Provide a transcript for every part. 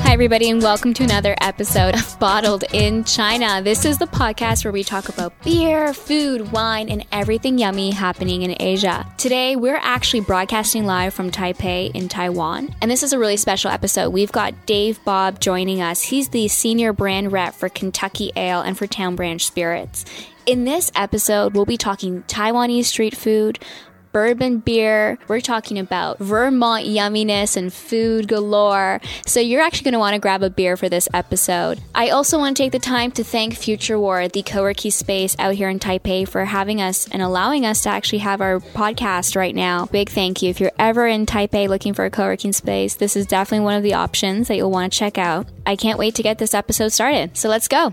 Hi, everybody, and welcome to another episode of Bottled in China. This is the podcast where we talk about beer, food, wine, and everything yummy happening in Asia. Today, we're actually broadcasting live from Taipei in Taiwan, and this is a really special episode. We've got Dave Bob joining us. He's the senior brand rep for Kentucky Ale and for Town Branch Spirits. In this episode, we'll be talking Taiwanese street food, bourbon beer. We're talking about Vermont yumminess and food galore. So you're actually going to want to grab a beer for this episode. I also want to take the time to thank FutureWard, the co-working space out here in Taipei, for having us and allowing us to actually have our podcast right now. Big thank you. If you're ever in Taipei looking for a co-working space, this is definitely one of the options that you'll want to check out. I can't wait to get this episode started. So let's go.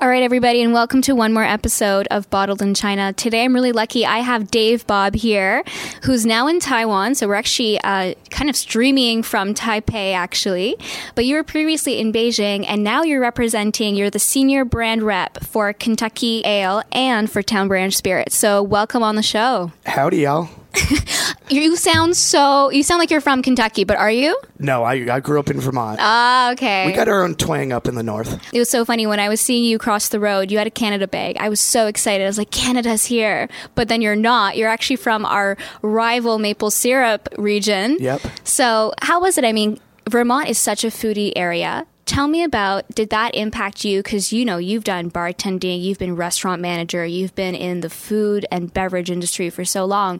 All right, everybody, and welcome to one more episode of Bottled in China. Today, I'm really lucky. I have Dave Bob here, who's now in Taiwan. So we're actually uh, kind of streaming from Taipei, actually. But you were previously in Beijing, and now you're representing. You're the senior brand rep for Kentucky Ale and for Town Branch Spirits. So welcome on the show. Howdy, y'all. You sound so. You sound like you're from Kentucky, but are you? No, I, I grew up in Vermont. Ah, okay. we got our own twang up in the north. It was so funny when I was seeing you cross the road. You had a Canada bag. I was so excited. I was like, Canada's here. But then you're not. You're actually from our rival maple syrup region. Yep. So, how was it? I mean, Vermont is such a foodie area. Tell me about did that impact you cuz you know you've done bartending, you've been restaurant manager, you've been in the food and beverage industry for so long.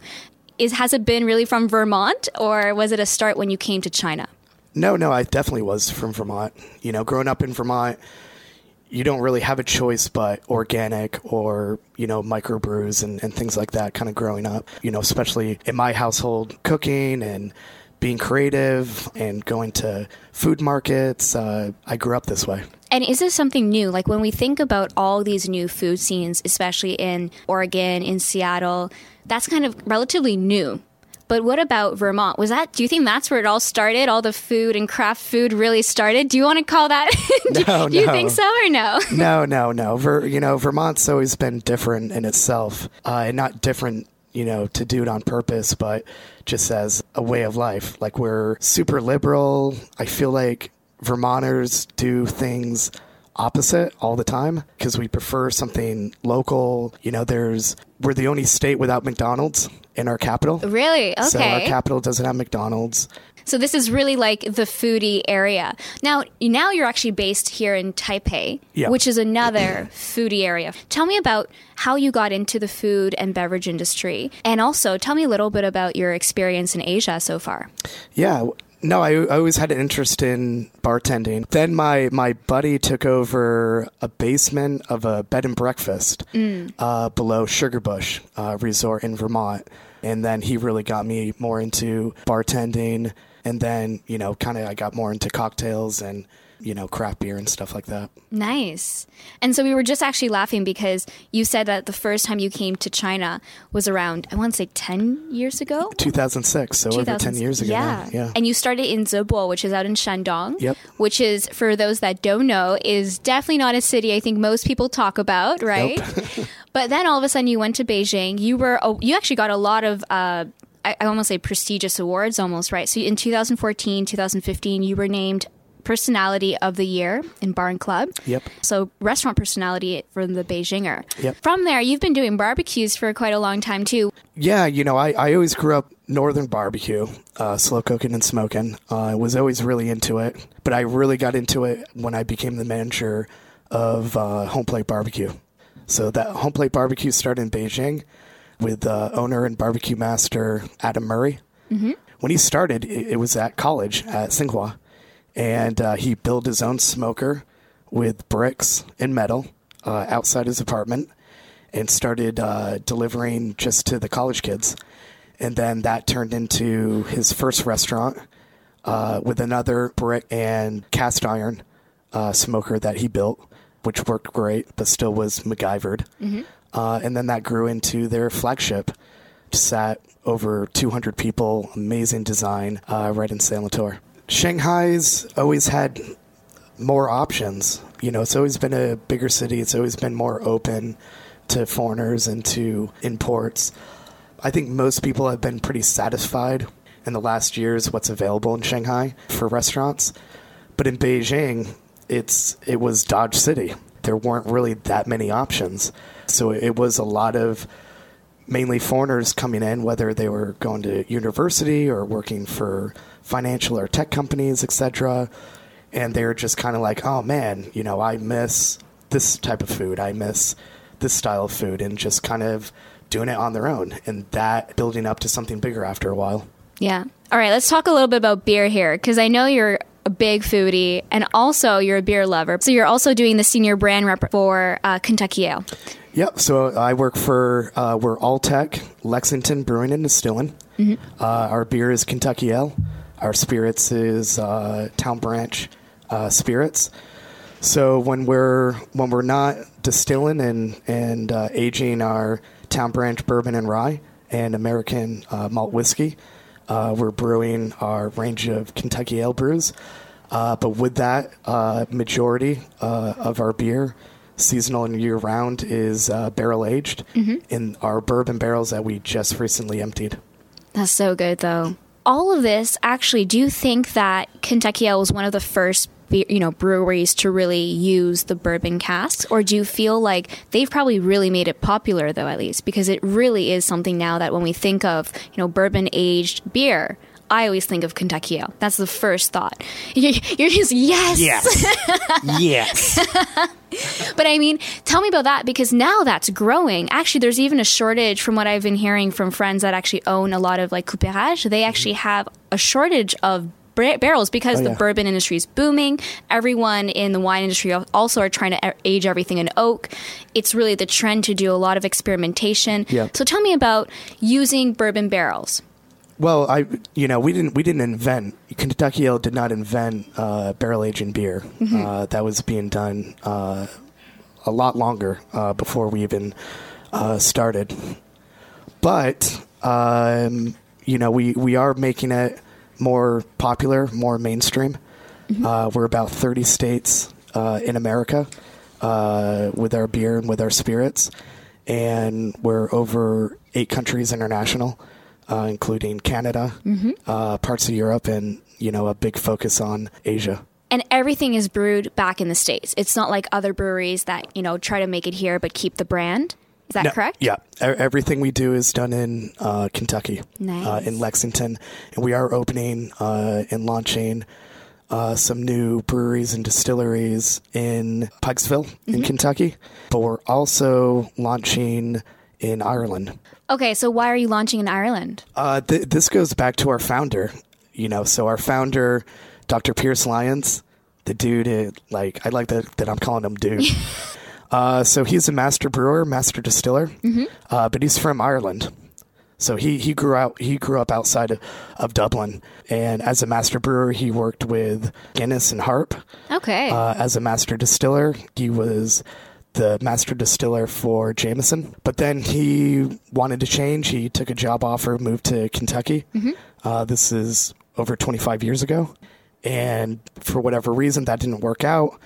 Is has it been really from Vermont or was it a start when you came to China? No, no, I definitely was from Vermont. You know, growing up in Vermont, you don't really have a choice but organic or, you know, microbrews and, and things like that kind of growing up. You know, especially in my household, cooking and being creative and going to food markets. Uh, I grew up this way. And is this something new? Like when we think about all these new food scenes, especially in Oregon, in Seattle, that's kind of relatively new. But what about Vermont? Was that, do you think that's where it all started? All the food and craft food really started? Do you want to call that? do, No, do you think so or no? no, no, no. Ver, you know, Vermont's always been different in itself, uh, and not different, you know, to do it on purpose, but just as a way of life. Like we're super liberal. I feel like Vermonters do things opposite all the time because we prefer something local. You know, there's we're the only state without McDonald's in our capital. Really? Okay. So our capital doesn't have McDonald's. So this is really like the foodie area. Now, now you're actually based here in Taipei, Yeah. which is another foodie area. Tell me about how you got into the food and beverage industry, and also tell me a little bit about your experience in Asia so far. Yeah. No, I, I always had an interest in bartending. Then my, my buddy took over a basement of a bed and breakfast uh, below Sugarbush uh, Resort in Vermont. And then he really got me more into bartending. And then, you know, kind of I got more into cocktails and, you know, craft beer and stuff like that. Nice. And so we were just actually laughing because you said that the first time you came to China was around, I want to say 10 years ago? 2006, so over 10 years ago. Yeah. Yeah. And you started in Zibo, which is out in Shandong. Yep. Which is, for those that don't know, is definitely not a city I think most people talk about, right? but then all of a sudden you went to Beijing. You were, you actually got a lot of, uh, I, I almost say prestigious awards almost, right? So in 2014, 2015, you were named Personality of the Year in Bar and Club. Yep. So restaurant personality from the Beijinger. Yep. From there, you've been doing barbecues for quite a long time too. Yeah, you know, I, I always grew up northern barbecue, uh, slow cooking and smoking. Uh, I was always really into it, but I really got into it when I became the manager of uh, Home Plate Barbecue. So that Home Plate Barbecue started in Beijing with uh, owner and barbecue master Adam Murray. Mm-hmm. When he started, it, it was at college at Tsinghua, and uh, he built his own smoker with bricks and metal uh, outside his apartment and started uh, delivering just to the college kids. And then that turned into his first restaurant uh, with another brick and cast iron uh, smoker that he built, which worked great, but still was MacGyvered. Uh, and then that grew into their flagship. Sat over 200 people, amazing design, uh, right in Latour. Shanghai's always had more options. You know, it's always been a bigger city. It's always been more open. to foreigners and to imports. I think most people have been pretty satisfied in the last years what's available in Shanghai for restaurants. But in Beijing, it's it was Dodge City. There weren't really that many options. So it was a lot of mainly foreigners coming in, whether they were going to university or working for financial or tech companies, etc. And they're just kind of like, oh man, you know, I miss this type of food. I miss this style of food, and just kind of doing it on their own, and that building up to something bigger after a while. Yeah. All right, let's talk a little bit about beer here because I know you're a big foodie and also you're a beer lover. So you're also doing the senior brand rep for uh, Kentucky Ale. Yep. So I work for uh, we're Alltech Lexington Brewing and Distilling. Mm-hmm. Uh, our beer is Kentucky Ale. Our spirits is uh, Town Branch uh, Spirits. So when we're when we're not distilling and and uh, aging our Town Branch bourbon and rye and American uh, malt whiskey, uh, we're brewing our range of Kentucky ale brews. Uh, but with that, uh, majority uh, of our beer, seasonal and year round, is uh, barrel aged mm-hmm. in our bourbon barrels that we just recently emptied. That's so good, though. All of this, actually, do you think that Kentucky Ale was one of the first you know breweries to really use the bourbon casks or do you feel like they've probably really made it popular though at least because it really is something now that when we think of you know bourbon aged beer I always think of Kentucky Ale. That's the first thought. You're just yes, yes, yes. but I mean, tell me about that because now that's growing. Actually, there's even a shortage from what I've been hearing from friends that actually own a lot of like cooperage. They mm-hmm. actually have a shortage of barrels because oh, yeah. the bourbon industry is booming. Everyone in the wine industry also are trying to age everything in oak. It's really the trend to do a lot of experimentation. Yeah. So tell me about using bourbon barrels. Well, I you know we didn't we didn't invent Kentucky Ale did not invent uh, barrel aging beer. Mm-hmm. Uh, that was being done uh, a lot longer uh, before we even uh, started. But um, you know we we are making it more popular, more mainstream. Mm-hmm. Uh, we're about 30 states uh, in America uh, with our beer and with our spirits, and we're over eight countries international, uh, including Canada, mm-hmm. Uh, parts of Europe, and you know a big focus on Asia. And everything is brewed back in the states. It's not like other breweries that you know try to make it here but keep the brand. Is that no, correct? Yeah. Everything we do is done in uh, Kentucky, nice. uh, in Lexington. And we are opening uh, and launching uh, some new breweries and distilleries in Pikeville, mm-hmm. in Kentucky. But we're also launching in Ireland. Okay, so why are you launching in Ireland? Uh, th- this goes back to our founder. You know, so our founder, Dr. Pearse Lyons, the dude, uh, like, I like that, that I'm calling him dude. Uh, so he's a master brewer, master distiller, mm-hmm. uh, but he's from Ireland. So he, he grew out he grew up outside of, of, Dublin, and as a master brewer, he worked with Guinness and Harp. Okay. Uh, as a master distiller, he was the master distiller for Jameson. But then he wanted to change. He took a job offer, moved to Kentucky. Mm-hmm. Uh, this is over 25 years ago, and for whatever reason, that didn't work out.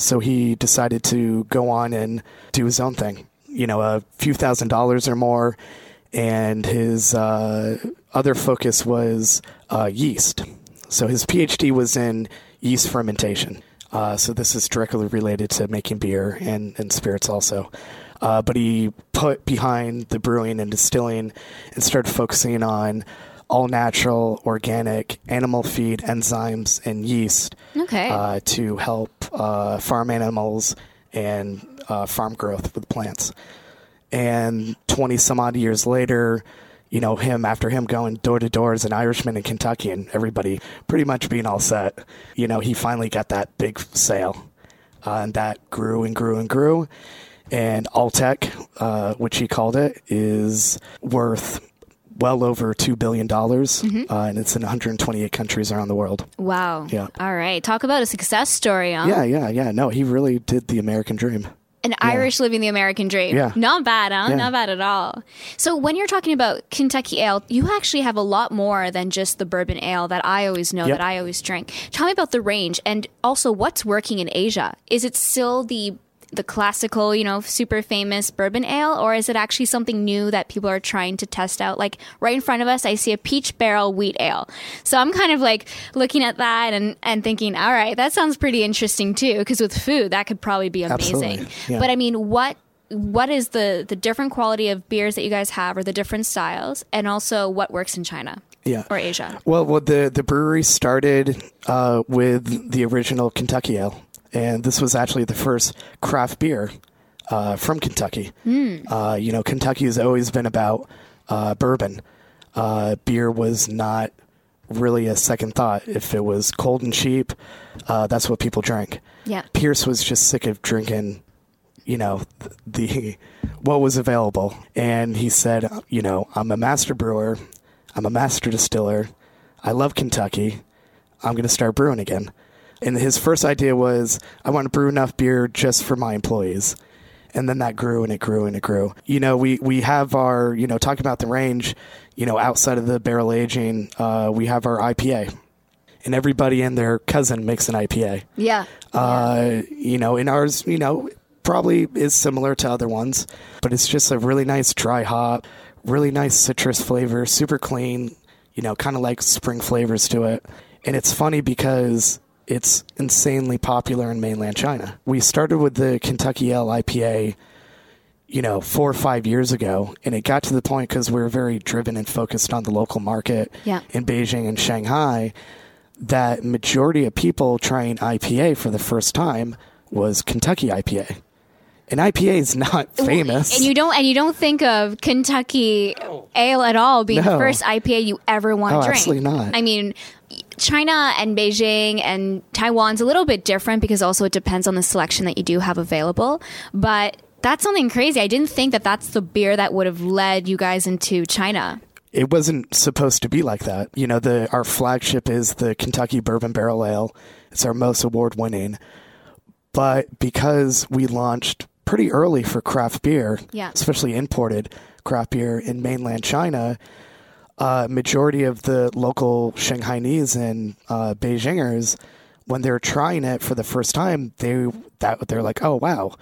So he decided to go on and do his own thing. You know, a few thousand dollars or more. And his uh, other focus was uh, yeast. So his PhD was in yeast fermentation. Uh, so this is directly related to making beer and, and spirits also. Uh, but he put behind the brewing and distilling and started focusing on all natural, organic animal feed, enzymes, and yeast okay. uh, to help uh, farm animals and uh, farm growth with plants. And 20 some odd years later, you know, him, after him going door to door as an Irishman in Kentucky and everybody pretty much being all set, you know, he finally got that big sale. Uh, and that grew and grew and grew. And Alltech, uh, which he called it, is worth well over $2 billion, mm-hmm. uh, and it's in 128 countries around the world. Wow. Yeah. All right. Talk about a success story, huh? Yeah, yeah, yeah. No, he really did the American dream. An yeah. Irish living the American dream. Yeah. Not bad, huh? Yeah. Not bad at all. So, when you're talking about Kentucky ale, you actually have a lot more than just the bourbon ale that I always know, yep. that I always drink. Tell me about the range and also what's working in Asia. Is it still the the classical, you know, super famous bourbon ale, or is it actually something new that people are trying to test out? Like right in front of us, I see a peach barrel wheat ale. So I'm kind of like looking at that and, and thinking, all right, that sounds pretty interesting too, because with food, that could probably be amazing. Yeah. But I mean, what what is the the different quality of beers that you guys have or the different styles and also what works in China Yeah. or Asia? Well, well, the the brewery started uh, with the original Kentucky Ale, and this was actually the first craft beer uh, from Kentucky. Uh, you know, Kentucky has always been about uh, bourbon. Uh, beer was not really a second thought. If it was cold and cheap, uh, that's what people drank. Yeah. Pearse was just sick of drinking, you know, th- the what was available, and he said, you know, I'm a master brewer, I'm a master distiller, I love Kentucky, I'm going to start brewing again. And his first idea was, I want to brew enough beer just for my employees. And then that grew and it grew and it grew. You know, we, we have our, you know, talking about the range, you know, outside of the barrel aging, uh, we have our IPA. And everybody and their cousin makes an IPA. Yeah. Uh, you know, and ours, you know, probably is similar to other ones, but it's just a really nice dry hop, really nice citrus flavor, super clean, you know, kind of like spring flavors to it. And it's funny because it's insanely popular in mainland China. We started with the Kentucky Ale IPA, you know, four or five years ago, and it got to the point because we were very driven and focused on the local market Yeah. in Beijing and Shanghai that majority of people trying IPA for the first time was Kentucky IPA. And IPA is not famous. And you don't and you don't think of Kentucky ale at all being the first IPA you ever want to Oh, drink. absolutely not. I mean, China and Beijing and Taiwan's a little bit different because also it depends on the selection that you do have available. But that's something crazy. I didn't think that that's the beer that would have led you guys into China. it wasn't supposed to be like that. You know, the our flagship is the Kentucky Bourbon Barrel Ale. It's our most award winning. But because we launched pretty early for craft beer, Yeah. especially imported craft beer in mainland China, uh, majority of the local Shanghainese and uh, Beijingers, when they're trying it for the first time, they that they're like, "Oh wow,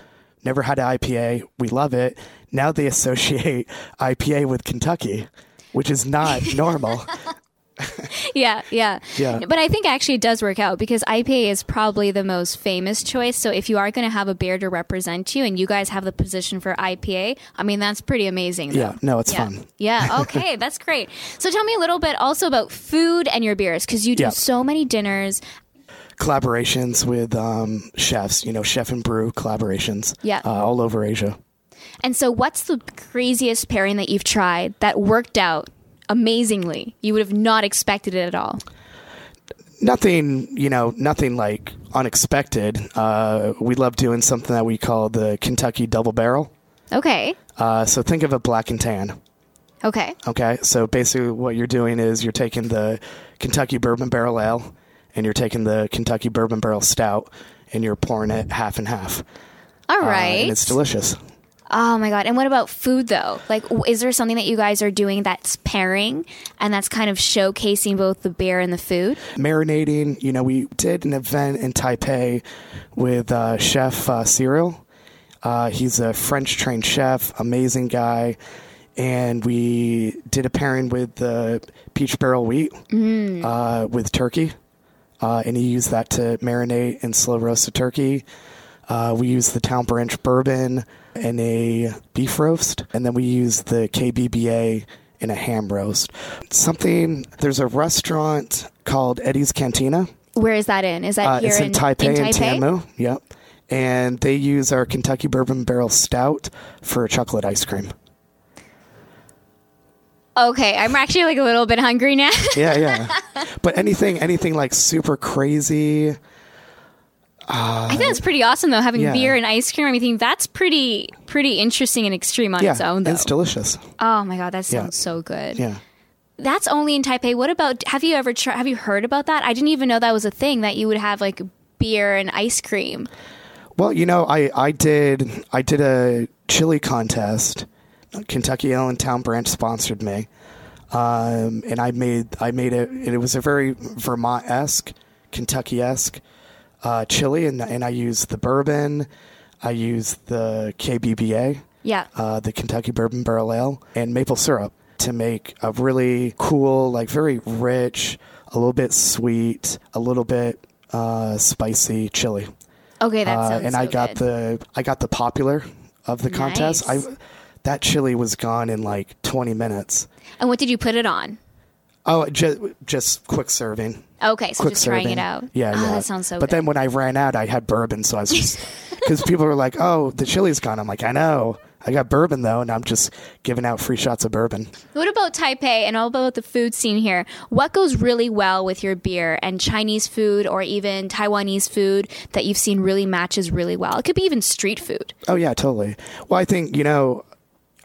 never had an IPA. We love it." Now they associate IPA with Kentucky, which is not normal. Yeah, yeah. Yeah. But I think actually it does work out because IPA is probably the most famous choice. So if you are going to have a beer to represent you and you guys have the position for IPA, I mean, that's pretty amazing. though. Yeah, no, it's yeah. fun. Yeah, okay, that's great. So tell me a little bit also about food and your beers because you do Yeah. so many dinners. Collaborations with um, chefs, you know, chef and brew collaborations, Yeah. uh, all over Asia. And so, what's the craziest pairing that you've tried that worked out amazingly? You would have not expected it at all. nothing you know nothing like unexpected uh, we love doing something that we call the kentucky double barrel Okay. uh, so think of a black and tan Okay. okay so basically what you're doing is you're taking the kentucky bourbon barrel ale and you're taking the kentucky bourbon barrel stout and you're pouring it half and half All right. Uh, and it's delicious Oh my god! And what about food though? Like, is there something that you guys are doing that's pairing and that's kind of showcasing both the beer and the food? marinating. You know, we did an event in Taipei with uh, Chef uh, Cyril. Uh, he's a French trained chef, amazing guy. And we did a pairing with the peach barrel wheat uh, with turkey. Uh, and he used that to marinate and slow roast the turkey. Uh, we used the Town Branch bourbon in a beef roast, and then we use the KBBA in a ham roast. Something, there's a restaurant called Eddie's Cantina. Where is that in? Is that Uh, here it's in, Taipei in and Taipei? Tianmu. Yep. And they use our Kentucky Bourbon Barrel Stout for chocolate ice cream. Okay, I'm actually like a little bit hungry now. Yeah, yeah. but anything, anything like super crazy. I think that's pretty awesome though, having Yeah. beer and ice cream. I think that's pretty pretty interesting and extreme on Yeah, its own though. it's delicious. oh my god, that Yeah. sounds so good. Yeah. That's only in Taipei. What about? Have you ever tried? Have you heard about that? I didn't even know that was a thing that you would have like beer and ice cream. Well, you know, I, I did I did a chili contest. Kentucky Ale and Town Branch sponsored me, um, and I made I made it. and It was a very Vermont esque, Kentucky esque uh, chili, and and I use the bourbon, I use the KBBA, Yeah. uh, the Kentucky Bourbon Barrel Ale, and maple syrup to make a really cool, like very rich, a little bit sweet, a little bit uh, spicy chili. okay, that Uh, sounds and so I got good. the I got the popular of the contest. I that chili was gone in like 20 minutes. And what did you put it on? Oh, just just quick serving. Okay, so quick just serving. trying it out. Yeah, oh, yeah. that sounds so But good. then when I ran out, I had bourbon, so I was just because people were like, "Oh, the chili's gone." I'm like, "I know, I got bourbon though," and I'm just giving out free shots of bourbon. What about Taipei and all about the food scene here? What goes really well with your beer and Chinese food or even Taiwanese food that you've seen really matches really well? It could be even street food. Oh yeah, totally. Well, I think you know,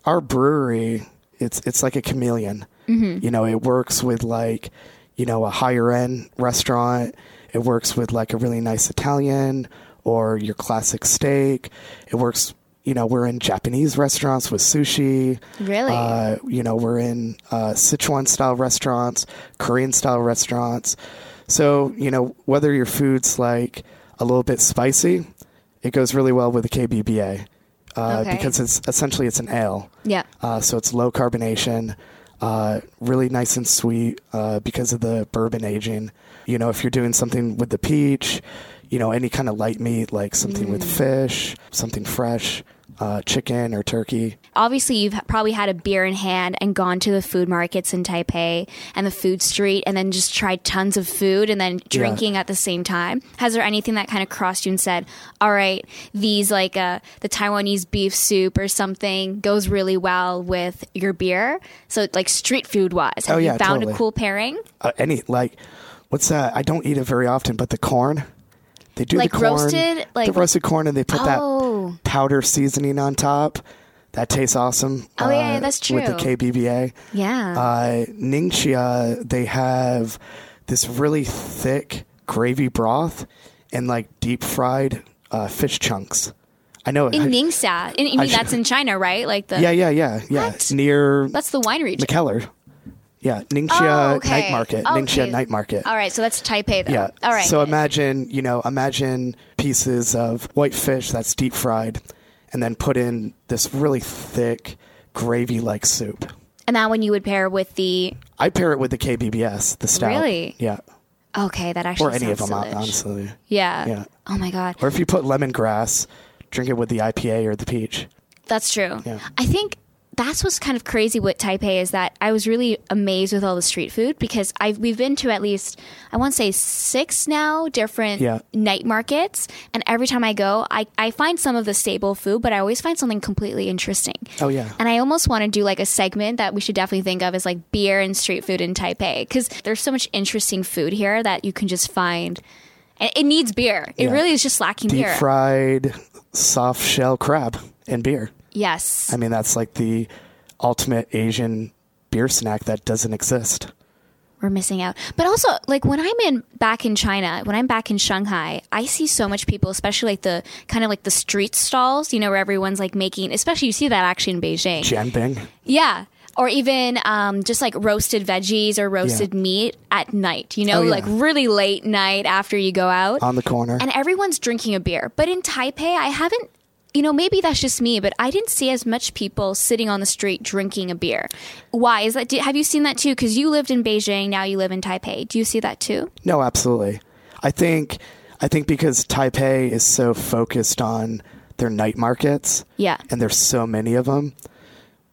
our brewery it's it's like a chameleon. Mm-hmm. You know, it works with like you know a higher end restaurant. It works with like a really nice Italian or your classic steak. It works. You know, we're in Japanese restaurants with sushi. Really? Uh, you know, we're in uh, Sichuan style restaurants, Korean style restaurants. So, you know, whether your food's like a little bit spicy, it goes really well with the KBBA uh, Okay. because it's essentially it's an ale. Yeah. Uh, so it's low carbonation, uh, really nice and sweet uh, because of the bourbon aging. You know, if you're doing something with the peach, you know, any kind of light meat like something with fish, something fresh, uh, chicken or turkey. Obviously, you've probably had a beer in hand and gone to the food markets in Taipei and the food street and then just tried tons of food and then drinking at the same time. Has there anything that kind of crossed you and said, all right, these like uh, the Taiwanese beef soup or something goes really well with your beer? So, like street food wise, have Oh, yeah, you found totally. a cool pairing? uh, any like what's that? I don't eat it very often, but the corn. They do Like the corn, roasted, like- the roasted corn, and they put Oh. that powder seasoning on top. That tastes awesome. Oh, yeah, uh, that's With the true. KBBA, Yeah. uh, Ningxia, they have this really thick gravy broth and like deep fried uh, fish chunks. I know in I- Ningxia. In, I mean, should- that's in China, right? Like the yeah, yeah, yeah, yeah. What? Near that's the wine region. McKellar. Yeah, Ningxia Oh, okay. Night Market. Oh, Ningxia Okay. Night Market. All right, so that's Taipei, though. Yeah. All right. So imagine, you know, imagine pieces of white fish that's deep fried and then put in this really thick gravy like soup. and that one you would pair with the. I pair it with the KBBS, the stout. Really? Yeah. Okay, that actually Or any of them, delish. honestly. Yeah. Yeah. Oh my god, Or if you put lemongrass, drink it with the IPA or the peach. that's true. Yeah. I think that's what's kind of crazy with Taipei is that I was really amazed with all the street food because I've we've been to at least I want to say six now different Yeah. night markets, and every time I go, I I find some of the staple food, but I always find something completely interesting. Oh, yeah. And I almost want to do like a segment that we should definitely think of as like beer and street food in Taipei because there's so much interesting food here that you can just find. And it needs beer. It Yeah. really is just lacking Deep beer. fried soft shell crab and beer. Yes. I mean, that's like the ultimate Asian beer snack that doesn't exist. we're missing out. But also, like when I'm in back in China, when I'm back in Shanghai, I see so much people, especially like the kind of like the street stalls, you know, where everyone's like making. Especially you see that actually in Beijing. Jianbing. Yeah. Or even um, just like roasted veggies or roasted meat at night, you know, Oh, yeah. like really late night after you go out. on the corner. and everyone's drinking a beer. But in Taipei, I haven't, you know, maybe that's just me, but I didn't see as much people sitting on the street drinking a beer. Why is that? Have you seen that too? Because you lived in Beijing, now you live in Taipei. Do you see that too? No, absolutely. I think I think because Taipei is so focused on their night markets Yeah. and there's so many of them,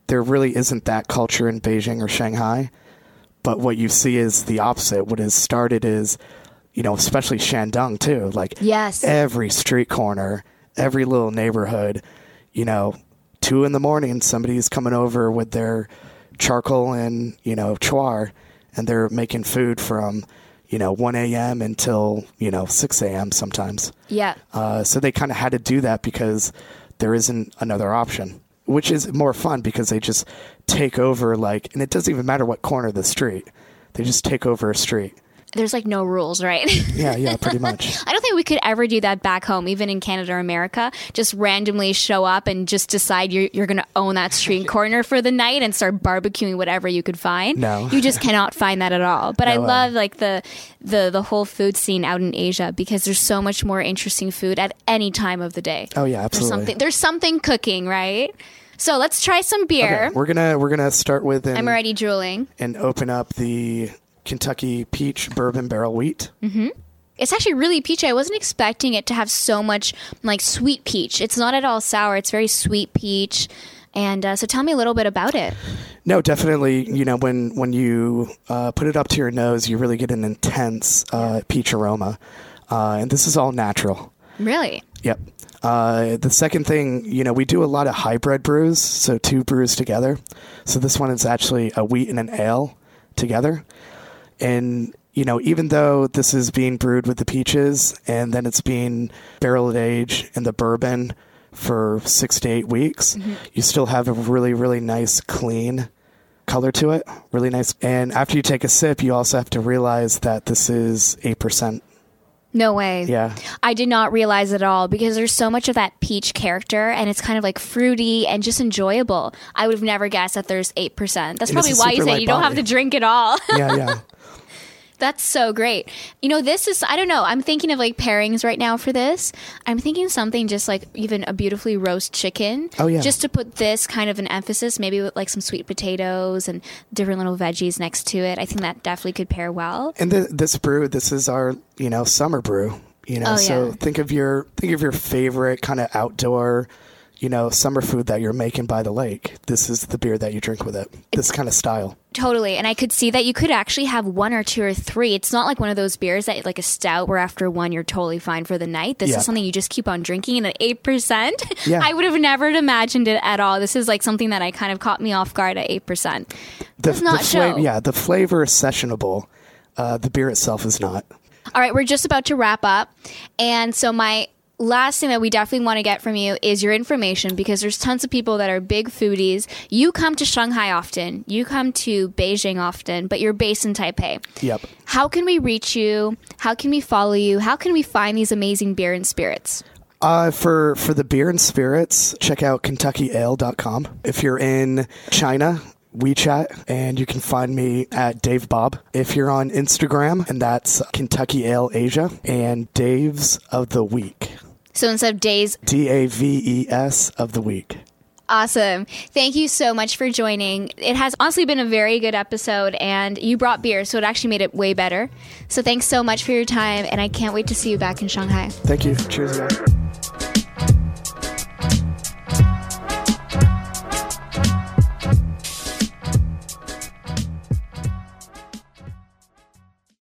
there really isn't that culture in Beijing or Shanghai. But what you see is the opposite. What has started is, you know, especially Shandong too. Like Yes. every street corner, every little neighborhood, you know, two in the morning, somebody's coming over with their charcoal and, you know, chuar, and they're making food from, you know, 1 a.m. until, you know, 6 a.m. sometimes. Yeah. Uh, so they kind of had to do that because there isn't another option, which is more fun because they just take over, like, and it doesn't even matter what corner of the street, they just take over a street. There's like no rules, right? Yeah, yeah, pretty much. I don't think we could ever do that back home, even in Canada or America. Just randomly show up and just decide you're, you're going to own that street corner for the night and start barbecuing whatever you could find. No. you just cannot find that at all. But I No way. love like the the the whole food scene out in Asia because there's so much more interesting food at any time of the day. Oh yeah, There's absolutely. something there's something cooking, right? So let's try some beer. Okay, we're gonna we're gonna start with and, I'm already drooling. and open up the Kentucky Peach Bourbon Barrel Wheat. It's actually really peachy. I wasn't expecting it to have so much like sweet peach. It's not at all sour. It's very sweet peach. And uh, so tell me a little bit about it. No, definitely. You know, when when you uh, put it up to your nose, you really get an intense uh, peach aroma, uh, and this is all natural. Really? Yep. Uh, the second thing, you know, we do a lot of hybrid brews, so two brews together. So this one is actually a wheat and an ale together. And, you know, even though this is being brewed with the peaches and then it's being barrel aged in the bourbon for six to eight weeks, mm-hmm. you still have a really, really nice, clean color to it. Really nice. And after you take a sip, you also have to realize that this is 8%. No way. Yeah. I did not realize it at all because there's so much of that peach character and it's kind of like fruity and just enjoyable. I would have never guessed that there's 8%. That's probably why you say you don't have to drink it all. Yeah, yeah. That's so great. You know, this is, I don't know, I'm thinking of like pairings right now for this. I'm thinking something just like even a beautifully roast chicken. Oh, yeah. Just to put this kind of an emphasis, maybe with like some sweet potatoes and different little veggies next to it. I think that definitely could pair well. And th this brew, this is our you know summer brew. You know, Oh, so yeah. think of your think of your favorite kind of outdoor, you know, summer food that you're making by the lake. This is the beer that you drink with it. This kind of style. Totally. And I could see that you could actually have one or two or three. It's not like one of those beers that like a stout where after one you're totally fine for the night. This Yeah. is something you just keep on drinking and at 8%. Yeah. I would have never imagined it at all. This is like something that I kind of caught me off guard at 8%. The, Does not the show. Yeah, the flavor is sessionable. Uh, the beer itself is not. All right, we're just about to wrap up. And so my last thing that we definitely want to get from you is your information because there's tons of people that are big foodies. You come to Shanghai often. You come to Beijing often, but you're based in Taipei. Yep. How can we reach you? How can we follow you? How can we find these amazing beer and spirits? Uh, for for the beer and spirits, check out KentuckyAle.com. If you're in China, WeChat, and you can find me at Dave Bob. If you're on Instagram, and that's Kentucky Ale Asia and Dave's of the Week. So instead of days, D A V E S of the week. awesome. Thank you so much for joining. It has honestly been a very good episode, and you brought beer, so it actually made it way better. So thanks so much for your time, and I can't wait to see you back in Shanghai. Thank you. Cheers, guys.